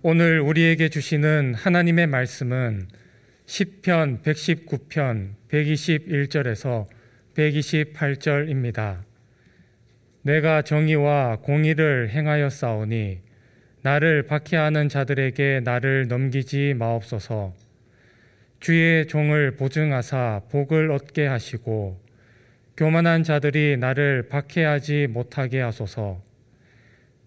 오늘 우리에게 주시는 하나님의 말씀은 10편 119편 121절에서 128절입니다. 내가 정의와 공의를 행하여 싸우니 나를 박해하는 자들에게 나를 넘기지 마옵소서. 주의 종을 보증하사 복을 얻게 하시고 교만한 자들이 나를 박해하지 못하게 하소서.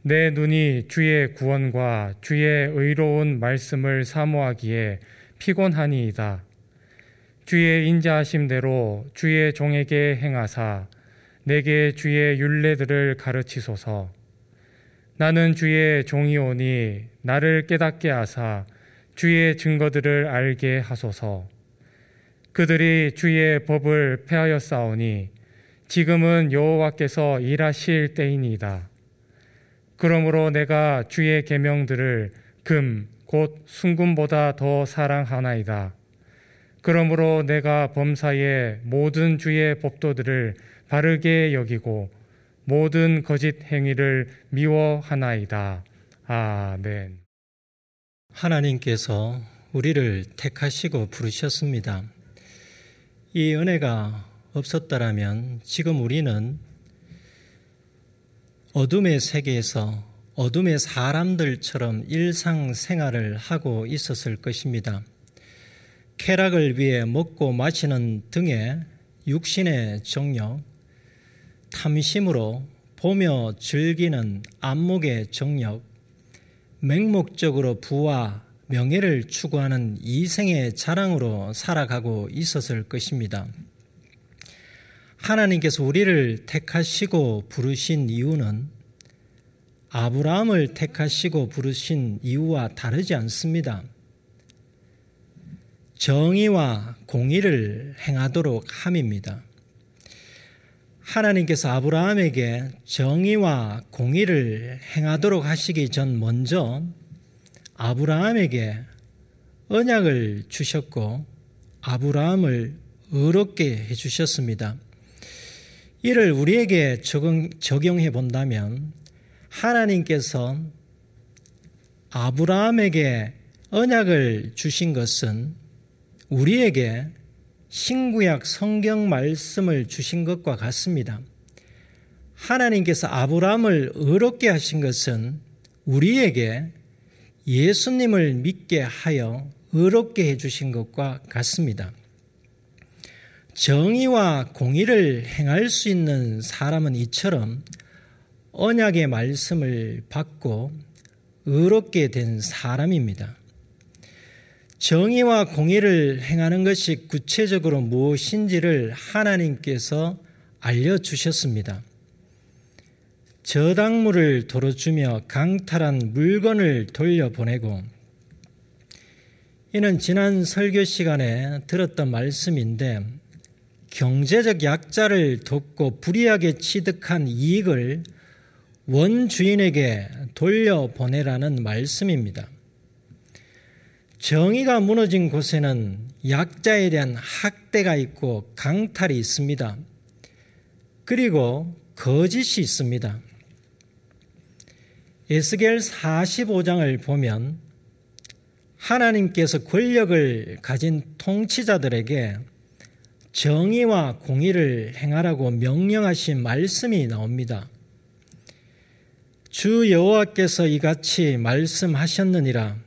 내 눈이 주의 구원과 주의 의로운 말씀을 사모하기에 피곤하니이다. 주의 인자하심대로 주의 종에게 행하사 내게 주의 윤례들을 가르치소서. 나는 주의 종이오니 나를 깨닫게 하사 주의 증거들을 알게 하소서. 그들이 주의 법을 싸우니 지금은 여호와께서 일하실 때이니이다. 그러므로 내가 주의 계명들을 금, 곧 순금보다 더 사랑하나이다. 그러므로 내가 범사에 모든 주의 법도들을 바르게 여기고 모든 거짓 행위를 미워하나이다. 아멘. 하나님께서 우리를 택하시고 부르셨습니다. 이 은혜가 없었다라면 지금 우리는 어둠의 세계에서 어둠의 사람들처럼 일상생활을 하고 있었을 것입니다. 쾌락을 위해 먹고 마시는 등의 육신의 정력, 탐심으로 보며 즐기는 안목의 정력, 맹목적으로 부와 명예를 추구하는 이생의 자랑으로 살아가고 있었을 것입니다. 하나님께서 우리를 택하시고 부르신 이유는 아브라함을 택하시고 부르신 이유와 다르지 않습니다. 정의와 공의를 행하도록 함입니다. 하나님께서 아브라함에게 정의와 공의를 행하도록 하시기 전 먼저 아브라함에게 언약을 주셨고 아브라함을 의롭게 해주셨습니다. 이를 우리에게 적용, 적용 해 본다면 하나님께서 아브라함에게 언약을 주신 것은 우리에게 신구약 성경 말씀을 주신 것과 같습니다. 하나님께서 아브라함을 의롭게 하신 것은 우리에게 예수님을 믿게 하여 의롭게 해주신 것과 같습니다. 정의와 공의를 행할 수 있는 사람은 이처럼 언약의 말씀을 받고 의롭게 된 사람입니다. 정의와 공의를 행하는 것이 구체적으로 무엇인지를 하나님께서 알려주셨습니다. 저당물을 도로 주며 강탈한 물건을 돌려보내고 이는 지난 설교 시간에 들었던 말씀인데 경제적 약자를 돕고 불이하게 취득한 이익을 원주인에게 돌려보내라는 말씀입니다. 정의가 무너진 곳에는 약자에 대한 학대가 있고 강탈이 있습니다. 그리고 거짓이 있습니다. 에스겔 45장을 보면 하나님께서 권력을 가진 통치자들에게 정의와 공의를 행하라고 명령하신 말씀이 나옵니다. 주 여호와께서 이같이 말씀하셨느니라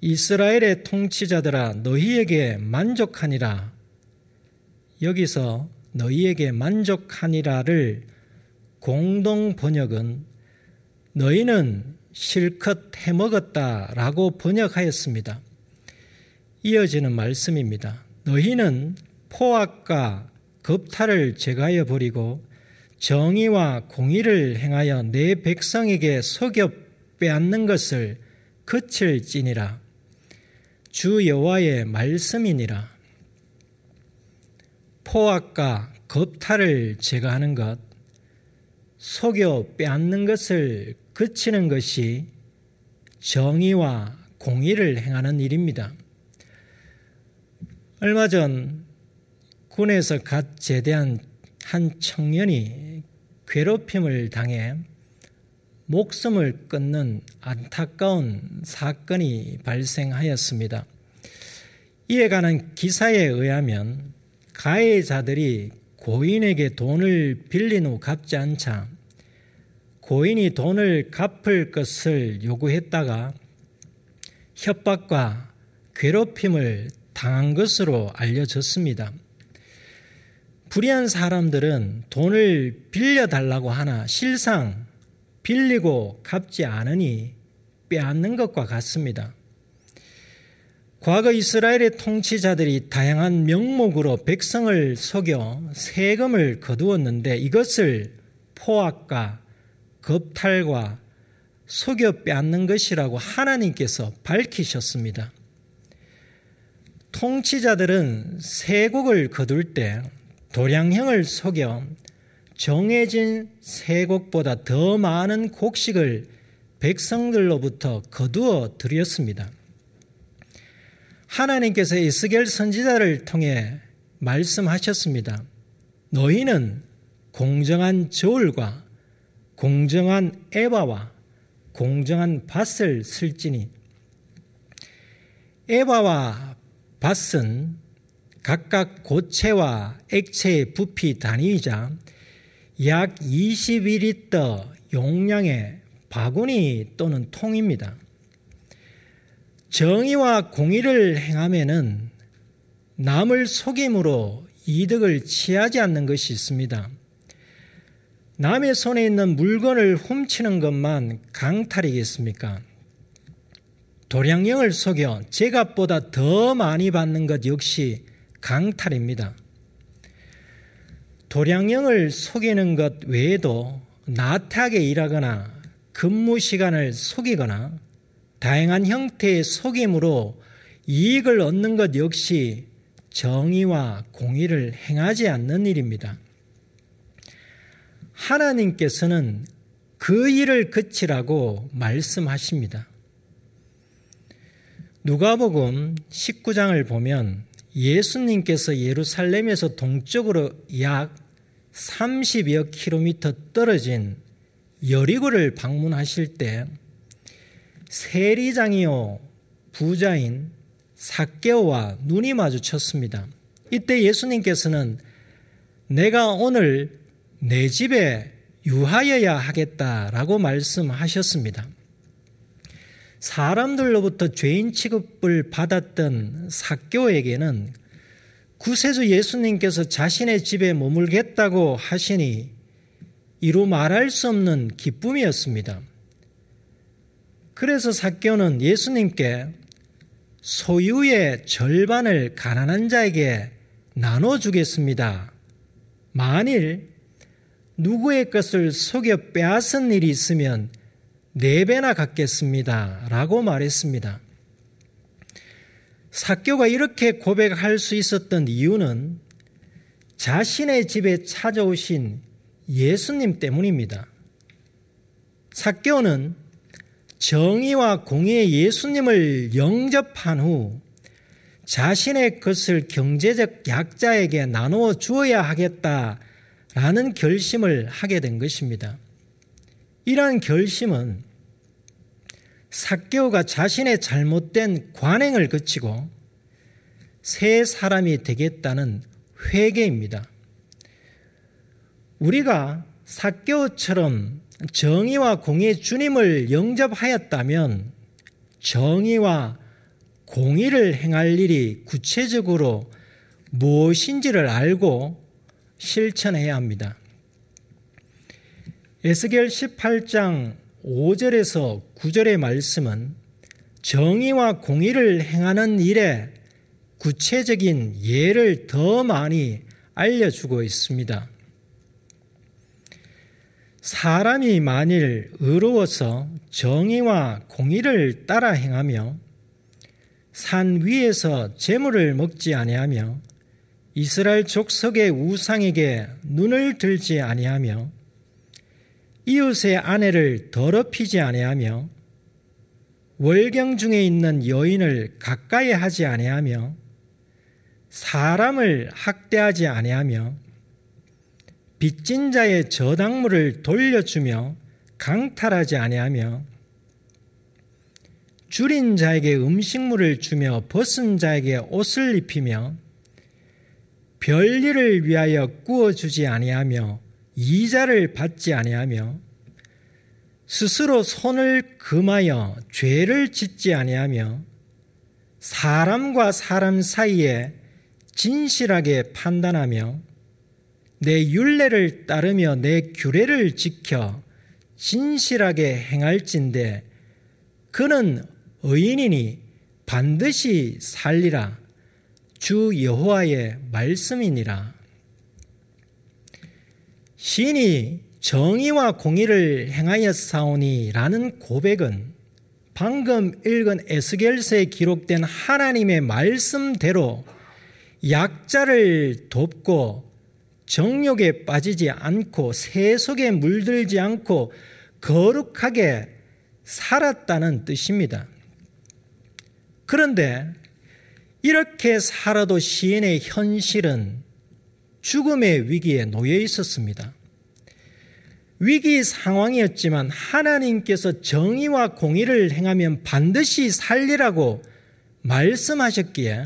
이스라엘의 통치자들아 너희에게 만족하니라 여기서 너희에게 만족하니라를 공동 번역은 너희는 실컷 해먹었다라고 번역하였습니다. 이어지는 말씀입니다. 너희는 포악과 겁탈을 제거하여 버리고 정의와 공의를 행하여 내 백성에게 속여 빼앗는 것을 그칠지니라 주 여호와의 말씀이니라 포악과 겁탈을 제거하는 것 속여 빼앗는 것을 그치는 것이 정의와 공의를 행하는 일입니다. 얼마 전 군에서 갓 제대한 한 청년이 괴롭힘을 당해 목숨을 끊는 안타까운 사건이 발생하였습니다. 이에 관한 기사에 의하면 가해자들이 고인에게 돈을 빌린 후 갚지 않자 고인이 돈을 갚을 것을 요구했다가 협박과 괴롭힘을 당한 것으로 알려졌습니다. 불의한 사람들은 돈을 빌려달라고 하나 실상 빌리고 갚지 않으니 빼앗는 것과 같습니다. 과거 이스라엘의 통치자들이 다양한 명목으로 백성을 속여 세금을 거두었는데 이것을 포악과 겁탈과 속여 빼앗는 것이라고 하나님께서 밝히셨습니다. 통치자들은 세곡을 거둘 때 도량형을 속여 정해진 세 곡보다 더 많은 곡식을 백성들로부터 거두어 드렸습니다. 하나님께서 이스겔 선지자를 통해 말씀하셨습니다. 너희는 공정한 저울과 공정한 에바와 공정한 밭을 쓸지니 에바와 밭은 각각 고체와 액체의 부피 단위이자 약 21리터 용량의 바구니 또는 통입니다. 정의와 공의를 행하면은 남을 속임으로 이득을 취하지 않는 것이 있습니다. 남의 손에 있는 물건을 훔치는 것만 강탈이겠습니까? 도량령을 속여 제값보다 더 많이 받는 것 역시 강탈입니다. 도량령을 속이는 것 외에도 나태하게 일하거나 근무 시간을 속이거나 다양한 형태의 속임으로 이익을 얻는 것 역시 정의와 공의를 행하지 않는 일입니다. 하나님께서는 그 일을 그치라고 말씀하십니다. 누가복음 19장을 보면 예수님께서 예루살렘에서 동쪽으로 약 30여 킬로미터 떨어진 여리고를 방문하실 때 세리장이요 부자인 사개오와 눈이 마주쳤습니다. 이때 예수님께서는 내가 오늘 내 집에 유하여야 하겠다라고 말씀하셨습니다. 사람들로부터 죄인 취급을 받았던 사교에게는 구세주 예수님께서 자신의 집에 머물겠다고 하시니 이루 말할 수 없는 기쁨이었습니다. 그래서 사교는 예수님께 소유의 절반을 가난한 자에게 나눠주겠습니다. 만일 누구의 것을 속여 빼앗은 일이 있으면 네 배나 갖겠습니다. 라고 말했습니다. 사교가 이렇게 고백할 수 있었던 이유는 자신의 집에 찾아오신 예수님 때문입니다. 사교는 정의와 공의의 예수님을 영접한 후 자신의 것을 경제적 약자에게 나누어 주어야 하겠다라는 결심을 하게 된 것입니다. 이러한 결심은 사개오가 자신의 잘못된 관행을 그치고 새 사람이 되겠다는 회개입니다. 우리가 사개오처럼 정의와 공의 주님을 영접하였다면 정의와 공의를 행할 일이 구체적으로 무엇인지를 알고 실천해야 합니다. 에스겔 18장 5절에서 9절의 말씀은 정의와 공의를 행하는 일에 구체적인 예를 더 많이 알려주고 있습니다. 사람이 만일 의로워서 정의와 공의를 따라 행하며 산 위에서 재물을 먹지 아니하며 이스라엘 족속의 우상에게 눈을 들지 아니하며 이웃의 아내를 더럽히지 아니하며 월경 중에 있는 여인을 가까이 하지 아니하며 사람을 학대하지 아니하며 빚진 자의 저당물을 돌려주며 강탈하지 아니하며 줄인 자에게 음식물을 주며 벗은 자에게 옷을 입히며 별일을 위하여 구워주지 아니하며 이자를 받지 아니하며 스스로 손을 금하여 죄를 짓지 아니하며 사람과 사람 사이에 진실하게 판단하며 내 윤례를 따르며 내 규례를 지켜 진실하게 행할진대 그는 의인이니 반드시 살리라. 주 여호와의 말씀이니라 시인이 정의와 공의를 행하여 사오니라는 고백은 방금 읽은 에스겔서에 기록된 하나님의 말씀대로 약자를 돕고 정욕에 빠지지 않고 세속에 물들지 않고 거룩하게 살았다는 뜻입니다. 그런데 이렇게 살아도 시인의 현실은 죽음의 위기에 놓여 있었습니다. 위기 상황이었지만 하나님께서 정의와 공의를 행하면 반드시 살리라고 말씀하셨기에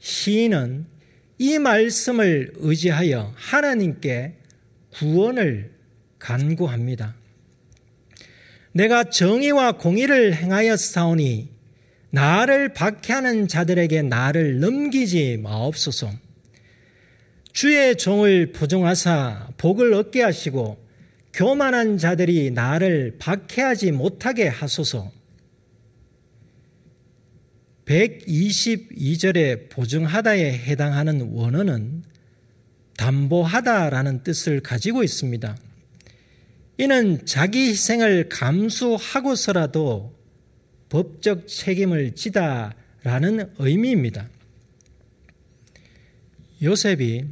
시인은 이 말씀을 의지하여 하나님께 구원을 간구합니다. 내가 정의와 공의를 행하여 싸우니 나를 박해하는 자들에게 나를 넘기지 마옵소서. 주의 종을 보정하사 복을 얻게 하시고 교만한 자들이 나를 박해하지 못하게 하소서. 122절의 보증하다에 해당하는 원어는 담보하다라는 뜻을 가지고 있습니다. 이는 자기 희생을 감수하고서라도 법적 책임을 지다라는 의미입니다. 요셉이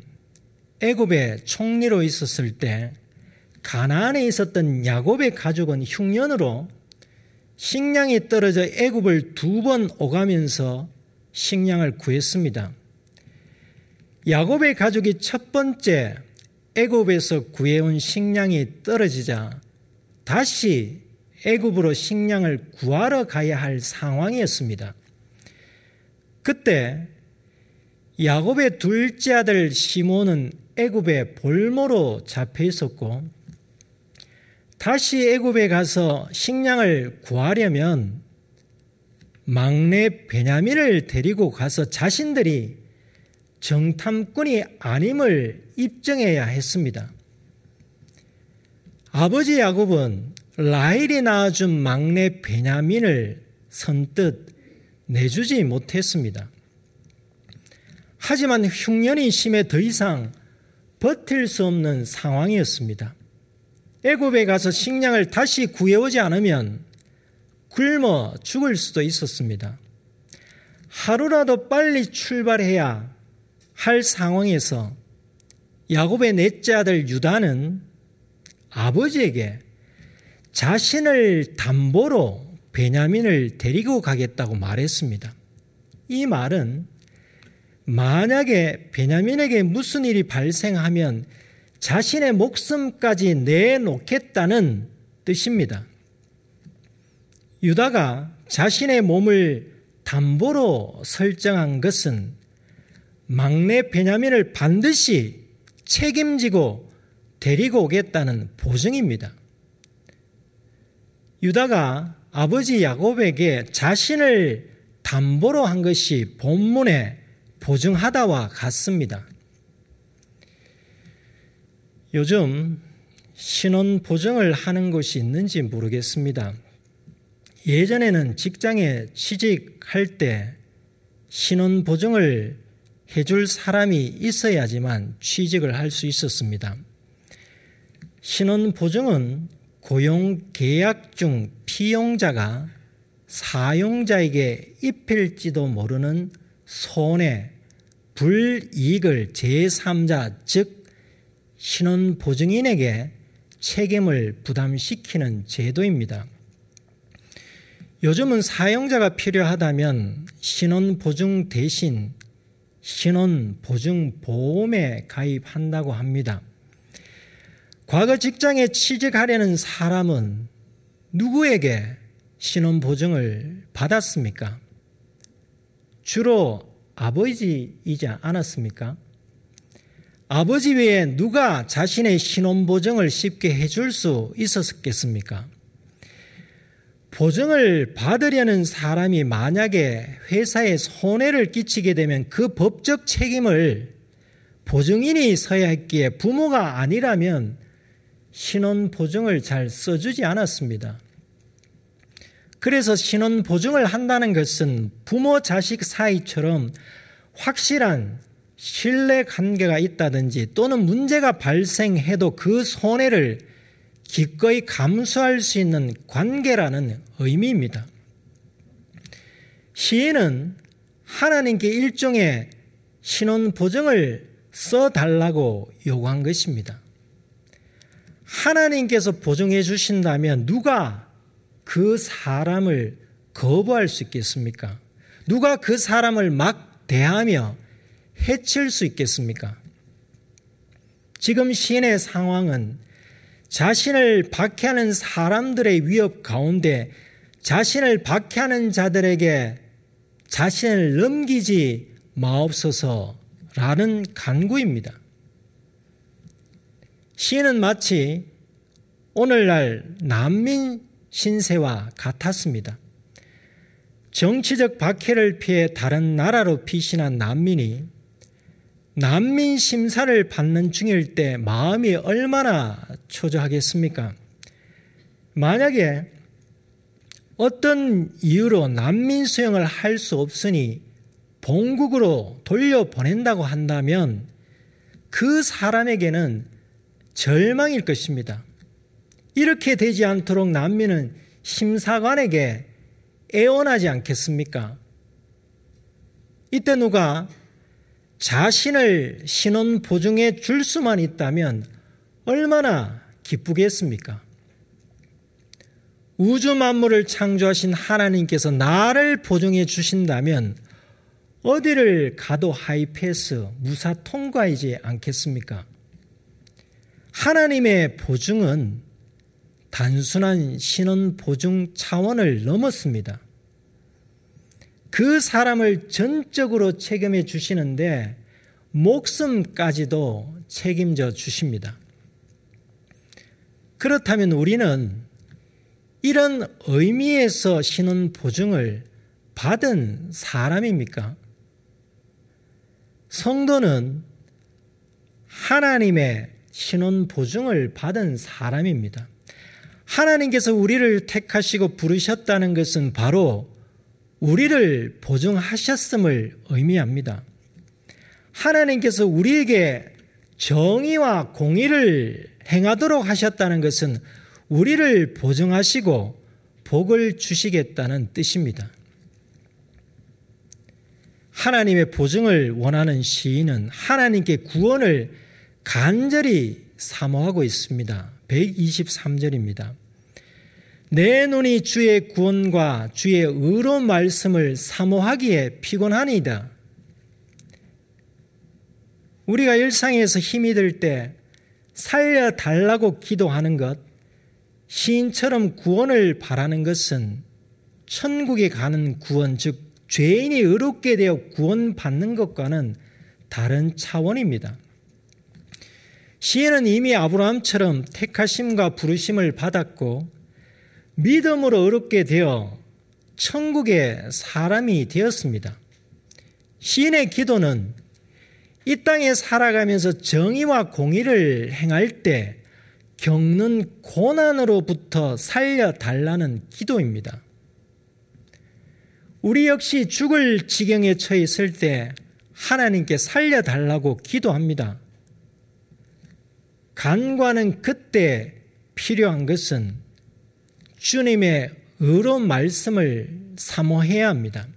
애굽의 총리로 있었을 때 가나안에 있었던 야곱의 가족은 흉년으로 식량이 떨어져 애굽을 두 번 오가면서 식량을 구했습니다. 야곱의 가족이 첫 번째 애굽에서 구해온 식량이 떨어지자 다시 애굽으로 식량을 구하러 가야 할 상황이었습니다. 그때 야곱의 둘째 아들 시몬은 애굽의 볼모로 잡혀 있었고 다시 애굽에 가서 식량을 구하려면 막내 베냐민을 데리고 가서 자신들이 정탐꾼이 아님을 입증해야 했습니다. 아버지 야곱은 라헬이 낳아준 막내 베냐민을 선뜻 내주지 못했습니다. 하지만 흉년이 심해 더 이상 버틸 수 없는 상황이었습니다. 애굽에 가서 식량을 다시 구해오지 않으면 굶어 죽을 수도 있었습니다. 하루라도 빨리 출발해야 할 상황에서 야곱의 넷째 아들 유다는 아버지에게 자신을 담보로 베냐민을 데리고 가겠다고 말했습니다. 이 말은 만약에 베냐민에게 무슨 일이 발생하면 자신의 목숨까지 내놓겠다는 뜻입니다. 유다가 자신의 몸을 담보로 설정한 것은 막내 베냐민을 반드시 책임지고 데리고 오겠다는 보증입니다. 유다가 아버지 야곱에게 자신을 담보로 한 것이 본문에 보증하다와 같습니다. 요즘 신원 보증을 하는 곳이 있는지 모르겠습니다. 예전에는 직장에 취직할 때 신원 보증을 해줄 사람이 있어야지만 취직을 할 수 있었습니다. 신원 보증은 고용 계약 중 피용자가 사용자에게 입힐지도 모르는 손해, 불이익을 제3자, 즉 신원 보증인에게 책임을 부담시키는 제도입니다. 요즘은 사용자가 필요하다면 신원 보증 대신 신원 보증 보험에 가입한다고 합니다. 과거 직장에 취직하려는 사람은 누구에게 신원 보증을 받았습니까? 주로 아버지이지 않았습니까? 아버지 외에 누가 자신의 신원 보증을 쉽게 해줄 수 있었겠습니까? 보증을 받으려는 사람이 만약에 회사에 손해를 끼치게 되면 그 법적 책임을 보증인이 서야 했기에 부모가 아니라면 신원 보증을 잘 써주지 않았습니다. 그래서 신원 보증을 한다는 것은 부모 자식 사이처럼 확실한 신뢰 관계가 있다든지 또는 문제가 발생해도 그 손해를 기꺼이 감수할 수 있는 관계라는 의미입니다. 시인은 하나님께 일종의 신원 보증을 써달라고 요구한 것입니다. 하나님께서 보증해 주신다면 누가 그 사람을 거부할 수 있겠습니까? 누가 그 사람을 막 대하며 해칠 수 있겠습니까? 지금 시인의 상황은 자신을 박해하는 사람들의 위협 가운데 자신을 박해하는 자들에게 자신을 넘기지 마옵소서라는 간구입니다. 시인은 마치 오늘날 난민 신세와 같았습니다. 정치적 박해를 피해 다른 나라로 피신한 난민이 난민 심사를 받는 중일 때 마음이 얼마나 초조하겠습니까? 만약에 어떤 이유로 난민 수용을 할 수 없으니 본국으로 돌려보낸다고 한다면 그 사람에게는 절망일 것입니다. 이렇게 되지 않도록 난민은 심사관에게 애원하지 않겠습니까? 이때 누가 자신을 신원 보증해 줄 수만 있다면 얼마나 기쁘겠습니까? 우주 만물을 창조하신 하나님께서 나를 보증해 주신다면 어디를 가도 하이패스, 무사 통과이지 않겠습니까? 하나님의 보증은 단순한 신원 보증 차원을 넘었습니다. 그 사람을 전적으로 책임해 주시는데 목숨까지도 책임져 주십니다. 그렇다면 우리는 이런 의미에서 신원 보증을 받은 사람입니까? 성도는 하나님의 신원 보증을 받은 사람입니다. 하나님께서 우리를 택하시고 부르셨다는 것은 바로 우리를 보증하셨음을 의미합니다. 하나님께서 우리에게 정의와 공의를 행하도록 하셨다는 것은 우리를 보증하시고 복을 주시겠다는 뜻입니다. 하나님의 보증을 원하는 시인은 하나님께 구원을 간절히 사모하고 있습니다. 123절입니다. 내 눈이 주의 구원과 주의 의로운 말씀을 사모하기에 피곤하니이다. 우리가 일상에서 힘이 들 때 살려달라고 기도하는 것, 시인처럼 구원을 바라는 것은 천국에 가는 구원, 즉, 죄인이 의롭게 되어 구원받는 것과는 다른 차원입니다. 시인은 이미 아브라함처럼 택하심과 부르심을 받았고 믿음으로 어렵게 되어 천국의 사람이 되었습니다. 시인의 기도는 이 땅에 살아가면서 정의와 공의를 행할 때 겪는 고난으로부터 살려달라는 기도입니다. 우리 역시 죽을 지경에 처해 있을 때 하나님께 살려달라고 기도합니다. 간과는 그때 필요한 것은 주님의 의로운 말씀을 사모해야 합니다.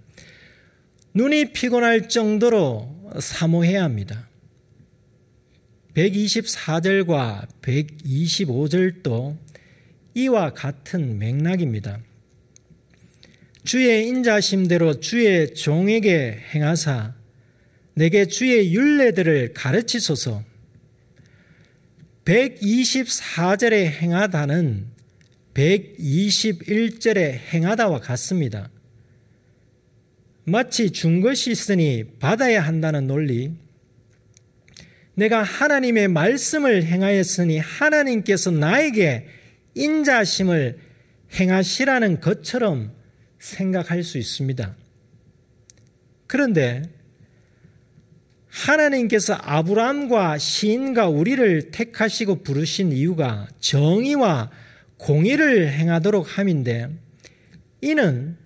눈이 피곤할 정도로 사모해야 합니다. 124절과 125절도 이와 같은 맥락입니다. 주의 인자심대로 주의 종에게 행하사 내게 주의 윤례들을 가르치소서 124절에 행하다는 121절에 행하다와 같습니다. 마치 준 것이 있으니 받아야 한다는 논리, 내가 하나님의 말씀을 행하였으니 하나님께서 나에게 인자심을 행하시라는 것처럼 생각할 수 있습니다. 그런데 하나님께서 아브라함과 시인과 우리를 택하시고 부르신 이유가 정의와 공의를 행하도록 함인데 이는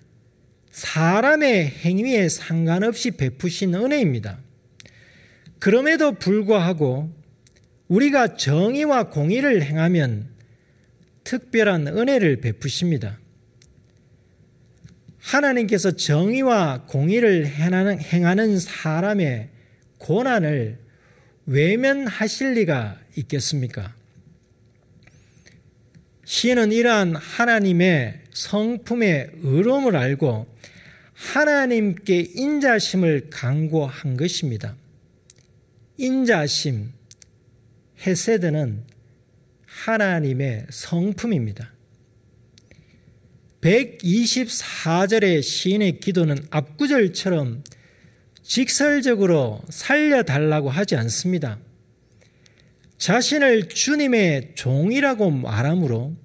사람의 행위에 상관없이 베푸신 은혜입니다. 그럼에도 불구하고 우리가 정의와 공의를 행하면 특별한 은혜를 베푸십니다. 하나님께서 정의와 공의를 행하는 사람의 고난을 외면하실 리가 있겠습니까? 시인은 이러한 하나님의 성품의 의로움을 알고 하나님께 인자심을 강구한 것입니다. 인자심, 헤세드는 하나님의 성품입니다. 124절의 시인의 기도는 앞구절처럼 직설적으로 살려달라고 하지 않습니다. 자신을 주님의 종이라고 말하므로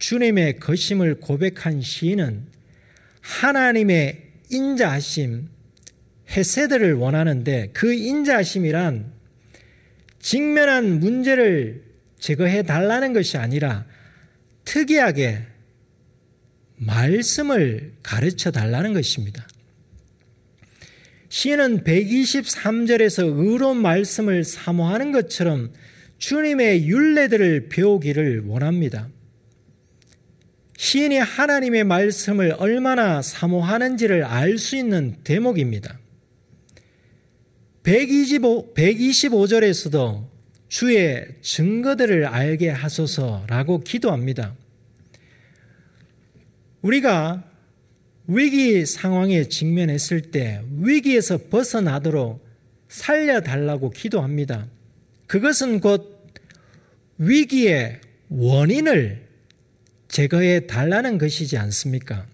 주님의 거심을 고백한 시인은 하나님의 인자하심, 헤세드를 원하는데 그 인자심이란 직면한 문제를 제거해 달라는 것이 아니라 특이하게 말씀을 가르쳐 달라는 것입니다. 시인은 123절에서 의로운 말씀을 사모하는 것처럼 주님의 윤례들을 배우기를 원합니다. 시인이 하나님의 말씀을 얼마나 사모하는지를 알 수 있는 대목입니다. 125, 125절에서도 주의 증거들을 알게 하소서라고 기도합니다. 우리가 위기 상황에 직면했을 때 위기에서 벗어나도록 살려달라고 기도합니다. 그것은 곧 위기의 원인을 제거해 달라는 것이지 않습니까?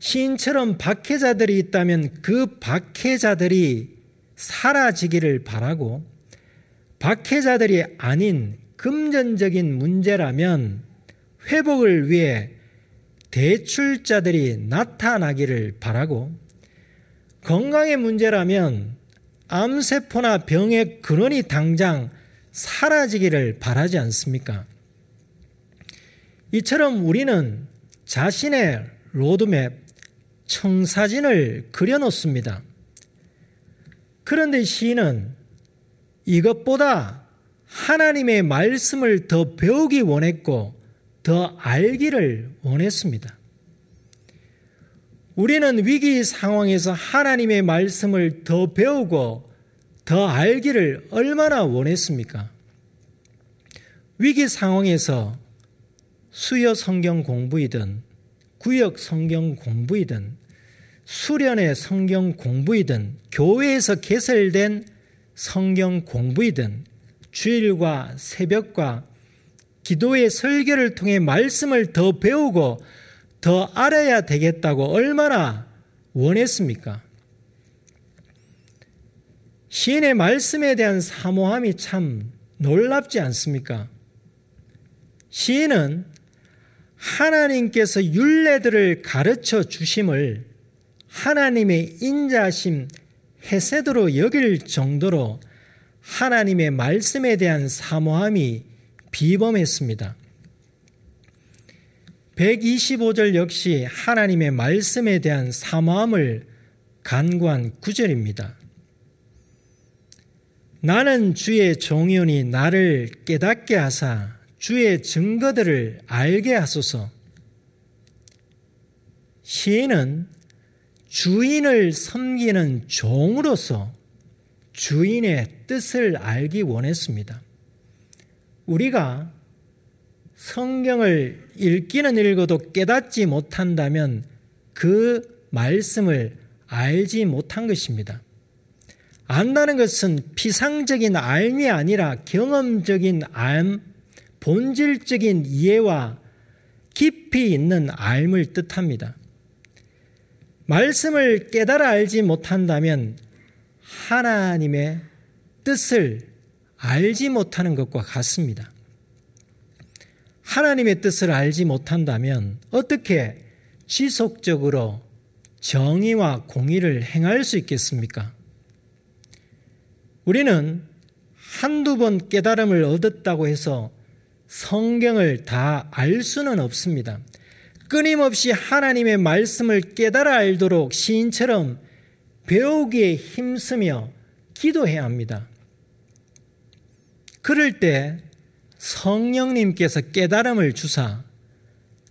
시인처럼 박해자들이 있다면 그 박해자들이 사라지기를 바라고 박해자들이 아닌 금전적인 문제라면 회복을 위해 대출자들이 나타나기를 바라고 건강의 문제라면 암세포나 병의 근원이 당장 사라지기를 바라지 않습니까? 이처럼 우리는 자신의 로드맵, 청사진을 그려놓습니다. 그런데 시인은 이것보다 하나님의 말씀을 더 배우기 원했고 더 알기를 원했습니다. 우리는 위기 상황에서 하나님의 말씀을 더 배우고 더 알기를 얼마나 원했습니까? 위기 상황에서 수요 성경 공부이든 구역 성경 공부이든 수련의 성경 공부이든 교회에서 개설된 성경 공부이든 주일과 새벽과 기도의 설교를 통해 말씀을 더 배우고 더 알아야 되겠다고 얼마나 원했습니까? 시인의 말씀에 대한 사모함이 참 놀랍지 않습니까? 시인은 하나님께서 윤례들을 가르쳐 주심을 하나님의 인자심 해세도로 여길 정도로 하나님의 말씀에 대한 사모함이 비범했습니다. 125절 역시 하나님의 말씀에 대한 사모함을 간구한 구절입니다. 나는 주의 종이오니 나를 깨닫게 하사 주의 증거들을 알게 하소서. 시인은 주인을 섬기는 종으로서 주인의 뜻을 알기 원했습니다. 우리가 성경을 읽기는 읽어도 깨닫지 못한다면 그 말씀을 알지 못한 것입니다. 안다는 것은 피상적인 알미 아니라 경험적인 알, 본질적인 이해와 깊이 있는 알을 뜻합니다. 말씀을 깨달아 알지 못한다면 하나님의 뜻을 알지 못하는 것과 같습니다. 하나님의 뜻을 알지 못한다면 어떻게 지속적으로 정의와 공의를 행할 수 있겠습니까? 우리는 한두 번 깨달음을 얻었다고 해서 성경을 다 알 수는 없습니다. 끊임없이 하나님의 말씀을 깨달아 알도록 시인처럼 배우기에 힘쓰며 기도해야 합니다. 그럴 때 성령님께서 깨달음을 주사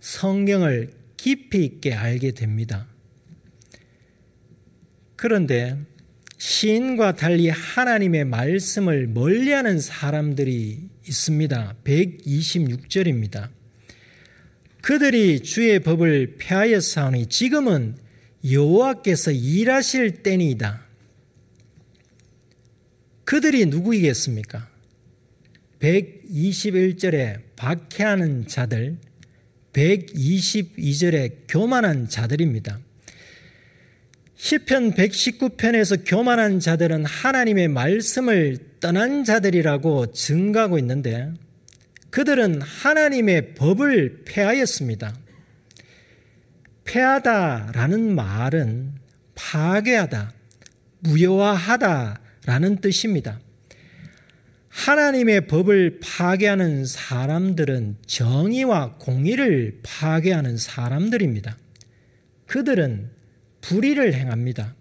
성경을 깊이 있게 알게 됩니다. 그런데 시인과 달리 하나님의 말씀을 멀리하는 사람들이 있습니다. 126절입니다. 그들이 주의 법을 폐하였사오니 지금은 여호와께서 일하실 때니이다. 그들이 누구이겠습니까? 121절에 박해하는 자들, 122절에 교만한 자들입니다. 시편 119편에서 교만한 자들은 하나님의 말씀을 떠난 자들이라고 증가하고 있는데 그들은 하나님의 법을 폐하였습니다. 폐하다라는 말은 파괴하다, 무효화하다라는 뜻입니다. 하나님의 법을 파괴하는 사람들은 정의와 공의를 파괴하는 사람들입니다. 그들은 불의를 행합니다.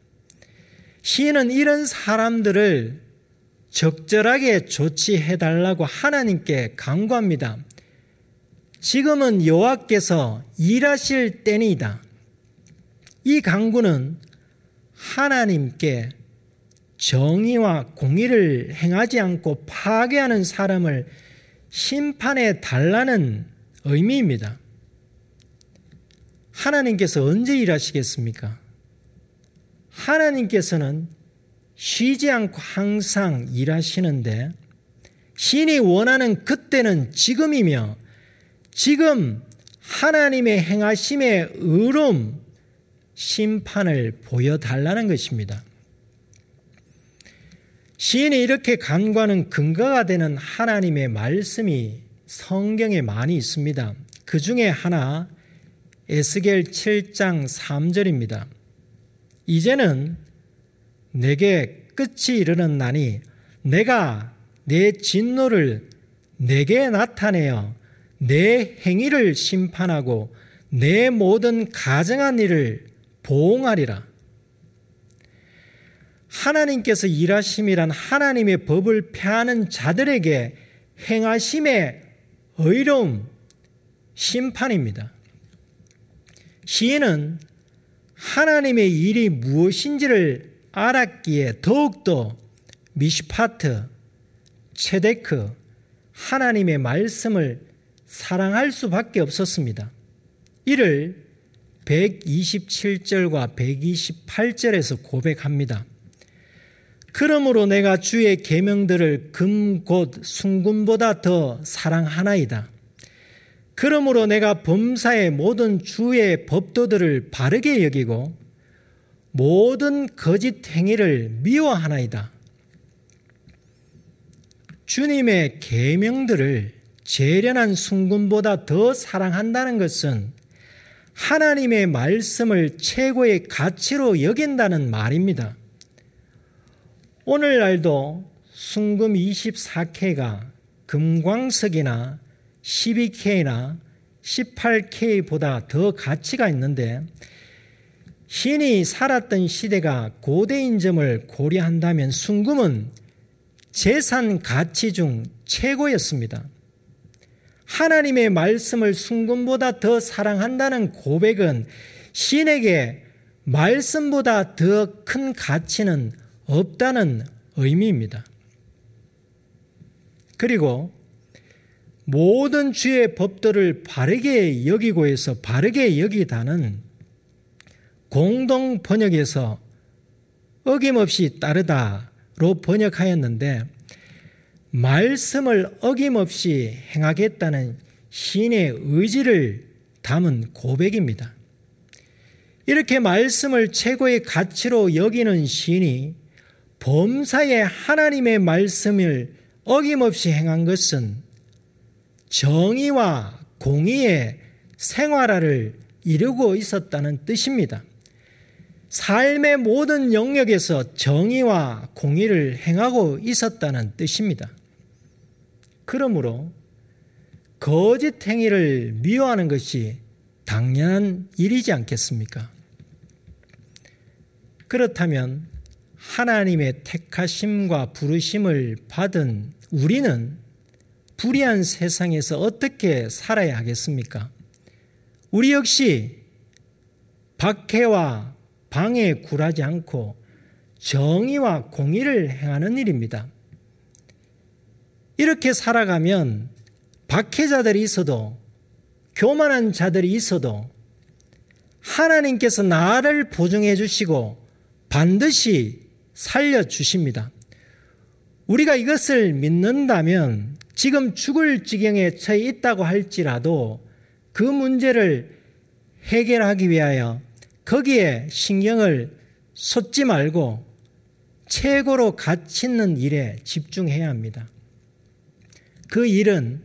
시인은 이런 사람들을 적절하게 조치해 달라고 하나님께 강구합니다. 지금은 여호와께서 일하실 때이다. 이 강구는 하나님께 정의와 공의를 행하지 않고 파괴하는 사람을 심판해 달라는 의미입니다. 하나님께서 언제 일하시겠습니까? 하나님께서는 쉬지 않고 항상 일하시는데 신이 원하는 그때는 지금이며 지금 하나님의 행하심의 의로움 심판을 보여달라는 것입니다. 시인이 이렇게 간과하는 근거가 되는 하나님의 말씀이 성경에 많이 있습니다. 그 중에 하나 에스겔 7장 3절입니다. 이제는 내게 끝이 이르는 나니 내가 내 진노를 내게 나타내어 내 행위를 심판하고 내 모든 가정한 일을 보응하리라. 하나님께서 일하심이란 하나님의 법을 폐하는 자들에게 행하심의 의로움, 심판입니다. 시인은 하나님의 일이 무엇인지를 알았기에 더욱더 미시파트, 체데크, 하나님의 말씀을 사랑할 수밖에 없었습니다. 이를 127절과 128절에서 고백합니다. 그러므로 내가 주의 계명들을 금곧 순금보다 더 사랑하나이다. 그러므로 내가 범사의 모든 주의 법도들을 바르게 여기고 모든 거짓 행위를 미워하나이다. 주님의 계명들을 재련한 순금보다 더 사랑한다는 것은 하나님의 말씀을 최고의 가치로 여긴다는 말입니다. 오늘날도 순금 24K가 금광석이나 12K나 18K보다 더 가치가 있는데 신이 살았던 시대가 고대인 점을 고려한다면 순금은 재산 가치 중 최고였습니다. 하나님의 말씀을 순금보다 더 사랑한다는 고백은 신에게 말씀보다 더 큰 가치는 없다는 의미입니다. 그리고 모든 주의 법들을 바르게 여기고 해서 바르게 여기다는 공동 번역에서 어김없이 따르다, 번역하였는데 말씀을 어김없이 행하겠다는 신의 의지를 담은 고백입니다. 이렇게 말씀을 최고의 가치로 여기는 신이 범사에 하나님의 말씀을 어김없이 행한 것은 정의와 공의의 생활화를 이루고 있었다는 뜻입니다. 삶의 모든 영역에서 정의와 공의를 행하고 있었다는 뜻입니다. 그러므로 거짓 행위를 미워하는 것이 당연한 일이지 않겠습니까? 그렇다면 하나님의 택하심과 부르심을 받은 우리는 불의한 세상에서 어떻게 살아야 하겠습니까? 우리 역시 박해와 방에 굴하지 않고 정의와 공의를 행하는 일입니다. 이렇게 살아가면 박해자들이 있어도 교만한 자들이 있어도 하나님께서 나를 보증해 주시고 반드시 살려 주십니다. 우리가 이것을 믿는다면 지금 죽을 지경에 처해 있다고 할지라도 그 문제를 해결하기 위하여 거기에 신경을 쏟지 말고 최고로 가치 있는 일에 집중해야 합니다. 그 일은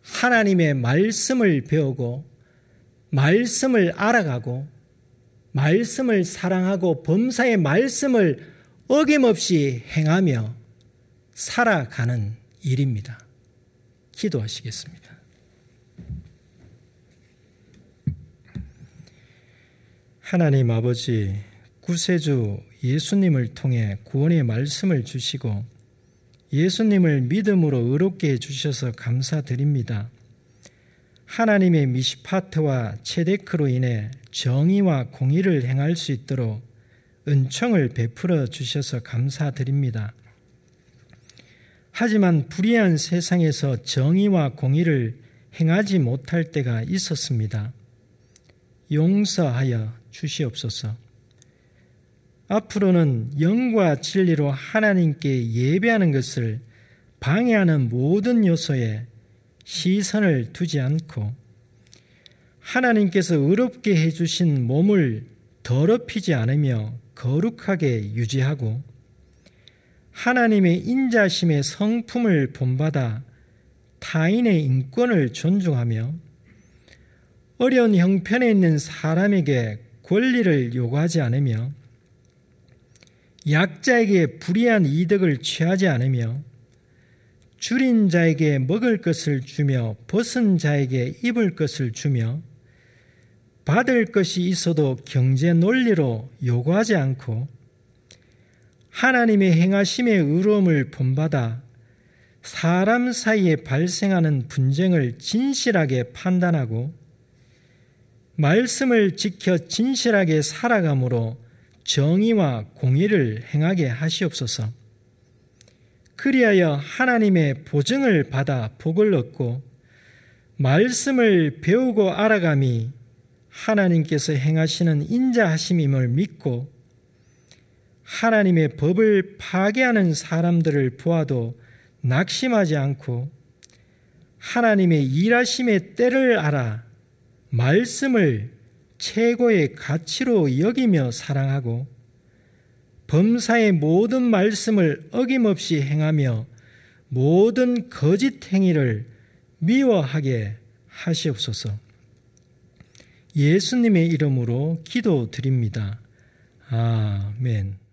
하나님의 말씀을 배우고 말씀을 알아가고 말씀을 사랑하고 범사의 말씀을 어김없이 행하며 살아가는 일입니다. 기도하시겠습니다. 하나님 아버지, 구세주 예수님을 통해 구원의 말씀을 주시고 예수님을 믿음으로 의롭게 해주셔서 감사드립니다. 하나님의 미시파트와 체데크로 인해 정의와 공의를 행할 수 있도록 은총을 베풀어 주셔서 감사드립니다. 하지만 불의한 세상에서 정의와 공의를 행하지 못할 때가 있었습니다. 용서하여 주시옵소서. 앞으로는 영과 진리로 하나님께 예배하는 것을 방해하는 모든 요소에 시선을 두지 않고 하나님께서 의롭게 해주신 몸을 더럽히지 않으며 거룩하게 유지하고 하나님의 인자심의 성품을 본받아 타인의 인권을 존중하며 어려운 형편에 있는 사람에게 권리를 요구하지 않으며 약자에게 불이한 이득을 취하지 않으며 줄인 자에게 먹을 것을 주며 벗은 자에게 입을 것을 주며 받을 것이 있어도 경제 논리로 요구하지 않고 하나님의 행하심의 의로움을 본받아 사람 사이에 발생하는 분쟁을 진실하게 판단하고 말씀을 지켜 진실하게 살아감으로 정의와 공의를 행하게 하시옵소서. 그리하여 하나님의 보증을 받아 복을 얻고 말씀을 배우고 알아감이 하나님께서 행하시는 인자하심임을 믿고 하나님의 법을 파괴하는 사람들을 보아도 낙심하지 않고 하나님의 일하심의 때를 알아 말씀을 최고의 가치로 여기며 사랑하고 범사의 모든 말씀을 어김없이 행하며 모든 거짓 행위를 미워하게 하시옵소서. 예수님의 이름으로 기도드립니다. 아멘.